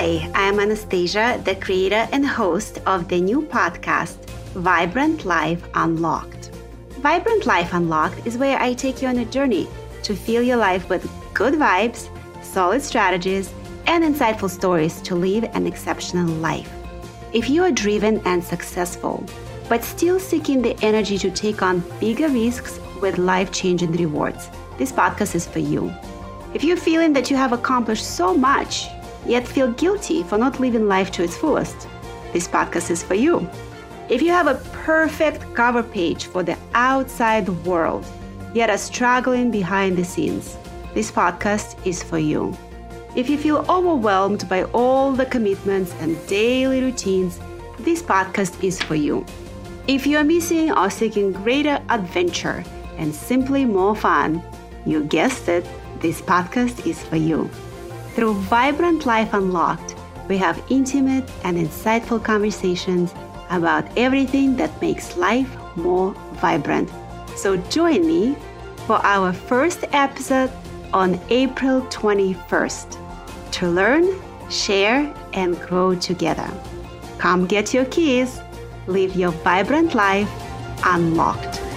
Hi, I'm Anastasia, the creator and host of the new podcast, Vibrant Life Unlocked. Vibrant Life Unlocked is where I take you on a journey to fill your life with good vibes, solid strategies, and insightful stories to live an exceptional life. If you are driven and successful, but still seeking the energy to take on bigger risks with life changing rewards, this podcast is for you. If you're feeling that you have accomplished so much, yet feel guilty for not living life to its fullest, this podcast is for you. If you have a perfect cover page for the outside world, yet are struggling behind the scenes, this podcast is for you. If you feel overwhelmed by all the commitments and daily routines, this podcast is for you. If you are missing or seeking greater adventure and simply more fun, you guessed it, this podcast is for you. Through Vibrant Life Unlocked, we have intimate and insightful conversations about everything that makes life more vibrant. So join me for our first episode on April 21st to learn, share, and grow together. Come get your keys, live your vibrant life unlocked.